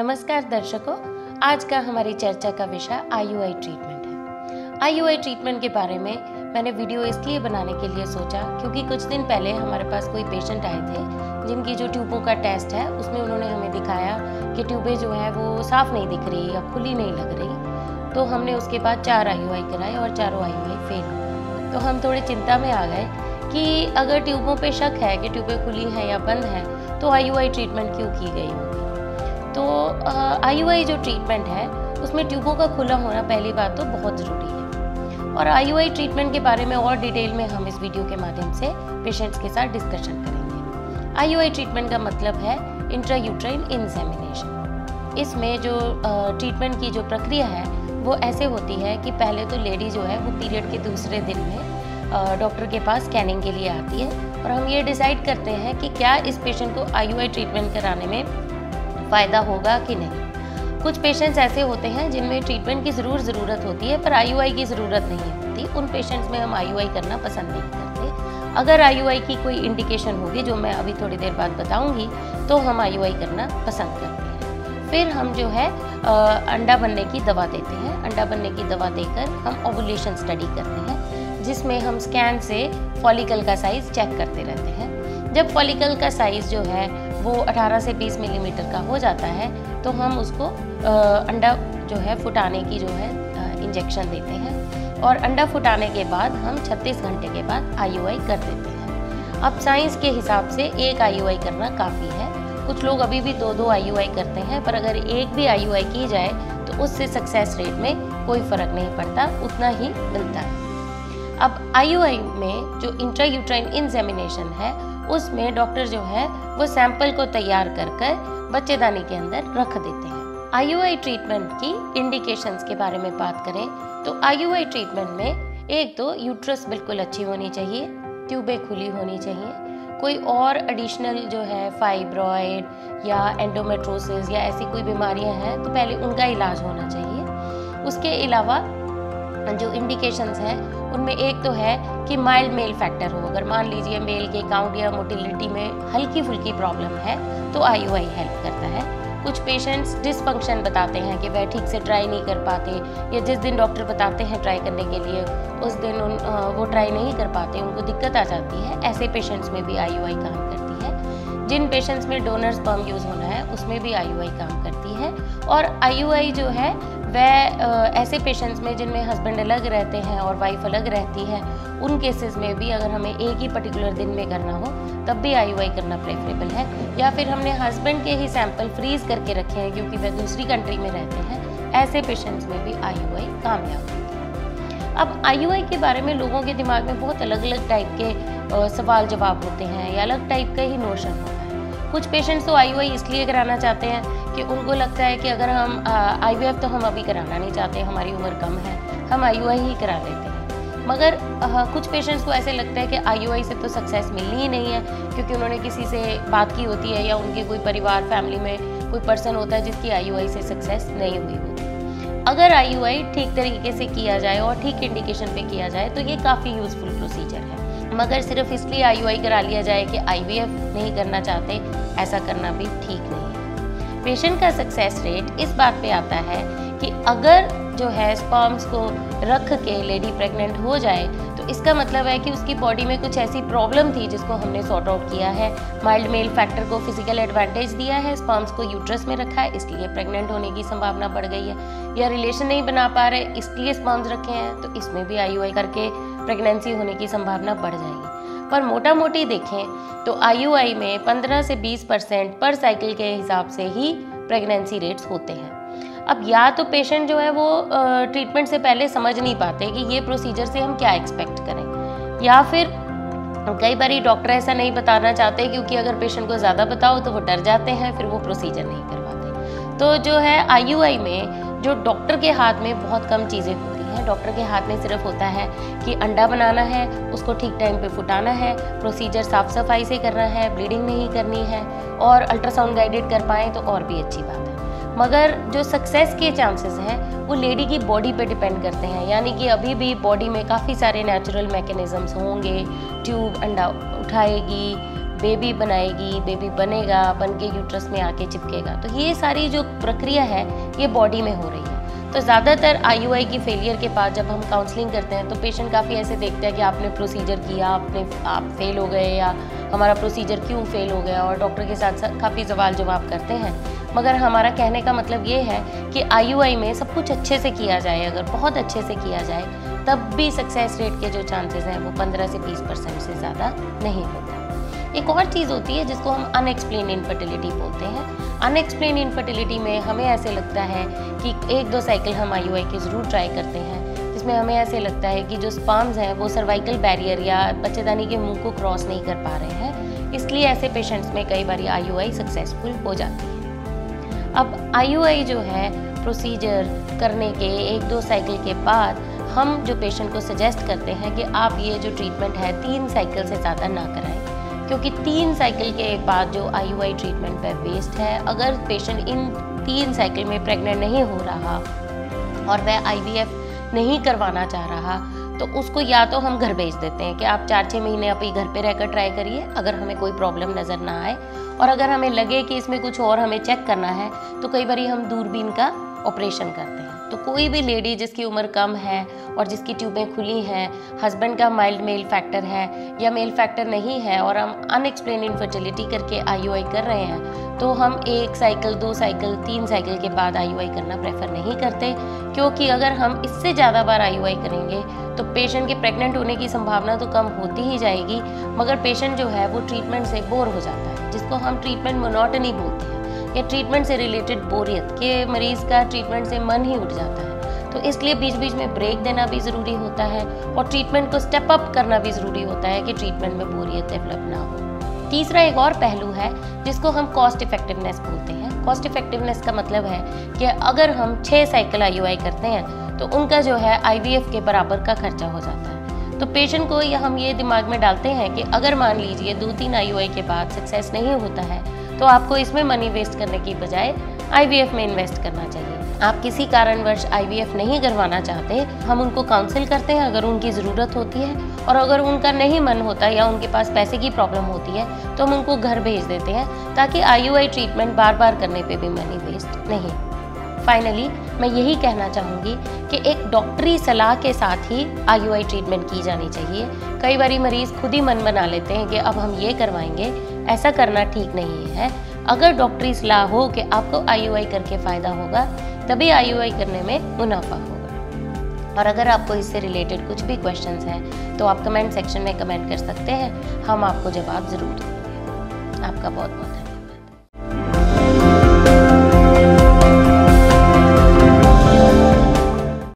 नमस्कार दर्शकों, आज का हमारी चर्चा का विषय आईयूआई ट्रीटमेंट है। आईयूआई ट्रीटमेंट के बारे में मैंने वीडियो इसलिए बनाने के लिए सोचा क्योंकि कुछ दिन पहले हमारे पास कोई पेशेंट आए थे, जिनकी जो ट्यूबों का टेस्ट है, उसमें उन्होंने हमें दिखाया कि ट्यूबें जो है वो साफ़ नहीं दिख रही या खुली नहीं लग रही। तो हमने उसके बाद चार आई कराए और चारों आई फेल तो हम थोड़ी चिंता में आ गए कि अगर ट्यूबों पे शक है कि ट्यूबें खुली हैं या बंद हैं तो आईयूआई ट्रीटमेंट क्यों की गई होगी? तो आई जो ट्रीटमेंट है, उसमें ट्यूबों का खुला होना पहली बात तो बहुत ज़रूरी है। और आई ट्रीटमेंट के बारे में और डिटेल में हम इस वीडियो के माध्यम से पेशेंट्स के साथ डिस्कशन करेंगे। आई ट्रीटमेंट का मतलब है इंट्रा यूट्राइन इंसेमिनेशन इसमें जो ट्रीटमेंट की जो प्रक्रिया है, वो ऐसे होती है कि पहले तो लेडी जो है, वो पीरियड के दूसरे दिन में डॉक्टर के पास स्कैनिंग के लिए आती है। और हम ये डिसाइड करते हैं कि क्या इस पेशेंट को आईयूआई ट्रीटमेंट कराने में फ़ायदा होगा कि नहीं? कुछ पेशेंट्स ऐसे होते हैं जिनमें ट्रीटमेंट की ज़रूर ज़रूरत होती है पर आईयूआई की ज़रूरत नहीं होती। उन पेशेंट्स में हम आईयूआई करना पसंद नहीं करते। अगर आईयूआई की कोई इंडिकेशन होगी जो मैं अभी थोड़ी देर बाद बताऊँगी तो हम आईयूआई करना पसंद करते हैं। फिर हम जो है आ, अंडा बनने की दवा देते हैं। अंडा बनने की दवा देकर हम ओवुलेशन स्टडी करते हैं जिसमें हम स्कैन से फॉलिकल का साइज़ चेक करते रहते हैं। जब फॉलिकल का साइज़ जो है वो 18 से 20 मिलीमीटर का हो जाता है तो हम उसको अंडा जो है फुटाने की जो है इंजेक्शन देते हैं और अंडा फुटाने के बाद हम 36 घंटे के बाद आईयूआई कर देते हैं। अब साइंस के हिसाब से एक आईयूआई करना काफ़ी है। कुछ लोग अभी भी दो दो आई करते हैं, पर अगर एक भी आईयूआई की जाए तो उससे सक्सेस रेट में कोई फ़र्क नहीं पड़ता, उतना ही मिलता है। अब आईयूआई में जो इंट्रा यूट्राइन इंजेमिनेशन है उसमें डॉक्टर जो है, वो सैंपल को तैयार कर कर बच्चेदानी के अंदर रख देते हैं। आईयूआई ट्रीटमेंट की इंडिकेशंस के बारे में बात करें तो आईयूआई ट्रीटमेंट में एक तो यूट्रस बिल्कुल अच्छी होनी चाहिए, ट्यूबें खुली होनी चाहिए। कोई और एडिशनल जो है फाइब्रॉयड या एंडोमेट्रोसिस या ऐसी कोई बीमारियाँ हैं तो पहले उनका इलाज होना चाहिए। उसके अलावा जो इंडिकेशंस हैं, उनमें एक तो है कि माइल्ड मेल फैक्टर हो। अगर मान लीजिए मेल के काउंट या मोटिलिटी में हल्की फुल्की प्रॉब्लम है तो आईयूआई हेल्प करता है। कुछ पेशेंट्स डिसफंक्शन बताते हैं कि वह ठीक से ट्राई नहीं कर पाते, या जिस दिन डॉक्टर बताते हैं ट्राई करने के लिए, उस दिन उन वो ट्राई नहीं कर पाते, उनको दिक्कत आ जाती है। ऐसे पेशेंट्स में भी आईयूआई काम करती है। जिन पेशेंट्स में डोनर स्पर्म यूज़ होना है, उसमें भी आईयूआई काम करती है। और आईयूआई जो है वह ऐसे पेशेंट्स में जिनमें हस्बैंड अलग रहते हैं और वाइफ अलग रहती है, उन केसेस में भी अगर हमें एक ही पर्टिकुलर दिन में करना हो, तब भी आई करना प्रेफरेबल है। या फिर हमने हस्बैंड के ही सैंपल फ्रीज करके रखे हैं क्योंकि वह दूसरी कंट्री में रहते हैं, ऐसे पेशेंट्स में भी आई कामयाब होती है। अब आई के बारे में लोगों के दिमाग में बहुत अलग अलग टाइप के सवाल जवाब होते हैं या अलग टाइप का ही नोशन होता है। कुछ पेशेंट्स तो आई इसलिए कराना चाहते हैं कि उनको लगता है कि अगर हम आई तो हम अभी कराना नहीं चाहते हमारी उम्र कम है हम आई ही करा लेते हैं। मगर आ, कुछ पेशेंट्स को ऐसे लगता है कि आई से तो सक्सेस मिलनी ही नहीं है क्योंकि उन्होंने किसी से बात की होती है या उनके कोई परिवार फैमिली में कोई पर्सन होता है जिसकी आई से सक्सेस नहीं हुई होती अगर आई ठीक तरीके से किया जाए और ठीक इंडिकेशन पे किया जाए तो ये काफ़ी यूज़फुल प्रोसीजर है। मगर सिर्फ़ इसलिए आई करा लिया जाए कि आईवीएफ नहीं करना चाहते, ऐसा करना भी ठीक नहीं है। पेशेंट का सक्सेस रेट इस बात पे आता है कि अगर जो है स्पर्म्स को रख के लेडी प्रेग्नेंट हो जाए तो इसका मतलब है कि उसकी बॉडी में कुछ ऐसी प्रॉब्लम थी जिसको हमने सॉर्ट आउट किया है। माइल्ड मेल फैक्टर को फ़िज़िकल एडवांटेज दिया है स्पर्म्स को यूट्रस में रखा है, इसलिए प्रेग्नेंट होने की संभावना बढ़ गई है। या रिलेशन नहीं बना पा रहे, इसलिए स्पर्म्स रखे हैं तो इसमें भी आई करके प्रेगनेंसी होने की संभावना बढ़ जाएगी। पर मोटा मोटी देखें तो आईयूआई में 15 से 20 परसेंट पर साइकिल के हिसाब से ही प्रेगनेंसी रेट्स होते हैं। अब या तो पेशेंट जो है वो ट्रीटमेंट से पहले समझ नहीं पाते कि ये प्रोसीजर से हम क्या एक्सपेक्ट करें। या फिर कई बार डॉक्टर ऐसा नहीं बताना चाहते क्योंकि अगर पेशेंट को ज़्यादा बताओ तो वो डर जाते हैं, फिर वो प्रोसीजर नहीं करवाते। तो जो है आईयूआई में, जो डॉक्टर के हाथ में बहुत कम चीज़ें होती हैं। डॉक्टर के हाथ में सिर्फ़ होता है कि अंडा बनाना है, उसको ठीक टाइम पे फुटाना है प्रोसीजर साफ़ सफ़ाई से करना है ब्लीडिंग नहीं करनी है और अल्ट्रासाउंड गाइडेड कर पाएँ तो और भी अच्छी बात है। मगर जो सक्सेस के चांसेस हैं, वो लेडी की बॉडी पे डिपेंड करते हैं। यानी कि अभी भी बॉडी में काफ़ी सारे नेचुरल मैकेनिज़म्स होंगे। ट्यूब अंडा उठाएगी बेबी बनाएगी बेबी बनेगा बन के यूट्रस में आके चिपकेगा। तो ये सारी जो प्रक्रिया है, ये बॉडी में हो रही है। तो ज़्यादातर आईयूआई की फेलियर के बाद जब हम काउंसलिंग करते हैं तो पेशेंट काफ़ी ऐसे देखते हैं कि आपने प्रोसीजर किया, आपने, आप फेल हो गए या हमारा प्रोसीजर क्यों फेल हो गया और डॉक्टर के साथ साथ काफ़ी सवाल जवाब करते हैं। मगर हमारा कहने का मतलब ये है कि आईयूआई में सब कुछ अच्छे से किया जाए, अगर बहुत अच्छे से किया जाए, तब भी सक्सेस रेट के जो चांसेस हैं वो 15 से 20 परसेंट से ज़्यादा नहीं होते। एक और चीज़ होती है जिसको हम अनएक्सप्लेन इनफर्टिलिटी बोलते हैं। अनएक्सप्लेन इनफर्टिलिटी में हमें ऐसे लगता है कि एक दो साइकिल हम आई के ज़रूर ट्राई करते हैं, जिसमें हमें ऐसे लगता है कि जो स्पाम्स हैं वो सर्वाइकल बैरियर या बच्चेदानी के मुँह को क्रॉस नहीं कर पा रहे हैं, इसलिए ऐसे पेशेंट्स में कई बार आईयूआई सक्सेसफुल हो जाती है। अब आईयूआई जो है प्रोसीजर करने के एक दो साइकिल के बाद हम जो पेशेंट को सजेस्ट करते हैं कि आप ये जो ट्रीटमेंट है तीन साइकिल से ज़्यादा ना कराएँ। क्योंकि तीन साइकिल के बाद जो आईयूआई ट्रीटमेंट पर वेस्ट है, अगर पेशेंट इन तीन साइकिल में प्रेग्नेंट नहीं हो रहा और वह आई नहीं करवाना चाह रहा तो उसको या तो हम घर भेज देते हैं कि आप चार छः महीने आप घर पे रहकर ट्राई करिए, अगर हमें कोई प्रॉब्लम नज़र ना आए। और अगर हमें लगे कि इसमें कुछ और हमें चेक करना है तो कई बार हम दूरबीन का ऑपरेशन करते हैं। तो कोई भी लेडी जिसकी उम्र कम है और जिसकी ट्यूबें खुली हैं हस्बैंड का माइल्ड मेल फैक्टर है या मेल फैक्टर नहीं है और हम अनएक्सप्लेन इनफर्टिलिटी करके आई कर रहे हैं तो हम एक साइकिल दो साइकिल तीन साइकिल के बाद आई करना प्रेफर नहीं करते। क्योंकि अगर हम इससे ज़्यादा बार आई करेंगे तो पेशेंट के प्रेग्नेंट होने की संभावना तो कम होती ही जाएगी, मगर पेशेंट जो है वो ट्रीटमेंट से बोर हो जाता है, जिसको हम ट्रीटमेंट मोनोटनी बोलते हैं। या ट्रीटमेंट से रिलेटेड बोरियत, के मरीज़ का ट्रीटमेंट से मन ही उठ जाता है। तो इसलिए बीच बीच में ब्रेक देना भी ज़रूरी होता है और ट्रीटमेंट को स्टेप अप करना भी ज़रूरी होता है कि ट्रीटमेंट में बोरियत डेवलप ना हो। तीसरा एक और पहलू है, जिसको हम कॉस्ट इफेक्टिवनेस बोलते हैं। कॉस्ट इफेक्टिवनेस का मतलब है कि अगर हम छः साइकिल आईयूआई करते हैं तो उनका जो है आईवीएफ के बराबर का खर्चा हो जाता है। तो पेशेंट को ये हम ये दिमाग में डालते हैं कि अगर मान लीजिए दो तीन आई के बाद सक्सेस नहीं होता है तो आपको इसमें मनी वेस्ट करने की बजाय आईवीएफ में इन्वेस्ट करना चाहिए। आप किसी कारणवश आईवीएफ नहीं करवाना चाहते, हम उनको काउंसिल करते हैं अगर उनकी ज़रूरत होती है और अगर उनका नहीं मन होता या उनके पास पैसे की प्रॉब्लम होती है तो हम उनको घर भेज देते हैं ताकि आईयूआई ट्रीटमेंट बार बार करने पर भी मनी वेस्ट नहीं। फाइनली मैं यही कहना चाहूँगी कि एक डॉक्टरी सलाह के साथ ही आईयूआई ट्रीटमेंट की जानी चाहिए। कई बार मरीज़ खुद ही मन बना लेते हैं कि अब हम ये करवाएँगे ऐसा करना ठीक नहीं है। अगर डॉक्टरी सलाह हो कि आपको आईयूआई करके फ़ायदा होगा, तभी आईयूआई करने में मुनाफा होगा। और अगर आपको इससे रिलेटेड कुछ भी क्वेश्चन हैं तो आप कमेंट सेक्शन में कमेंट कर सकते हैं। हम आपको जवाब ज़रूर देंगे। आपका बहुत बहुत